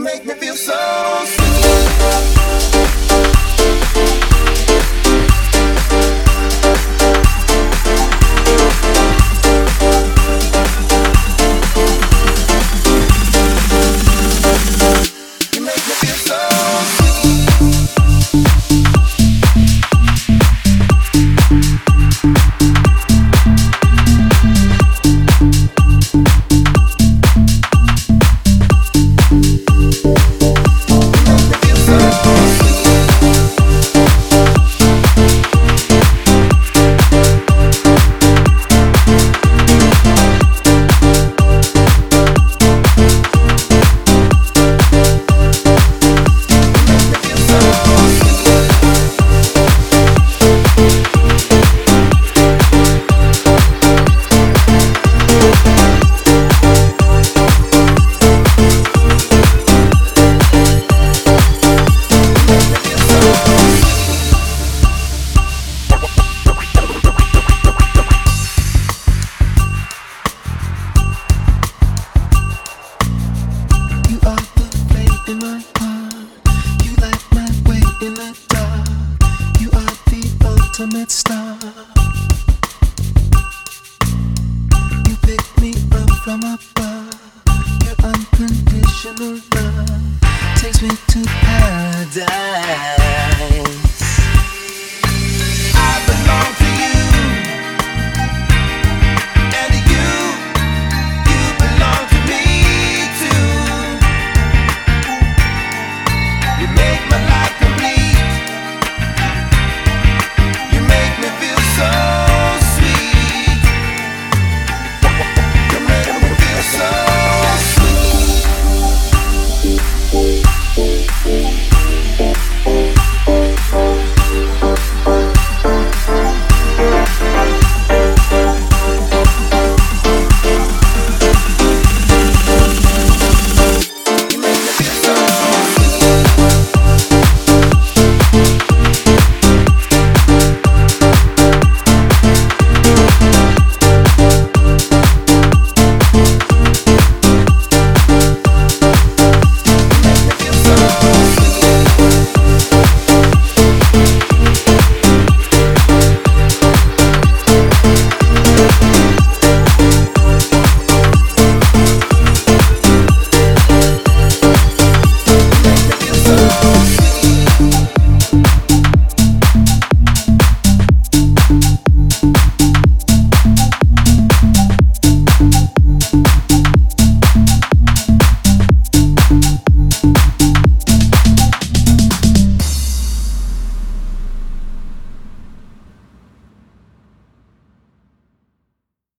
make me feel so You are the ultimate star. You pick me up from above. Your unconditional love takes me to paradise. I belong to you. And you, you belong to me too. You make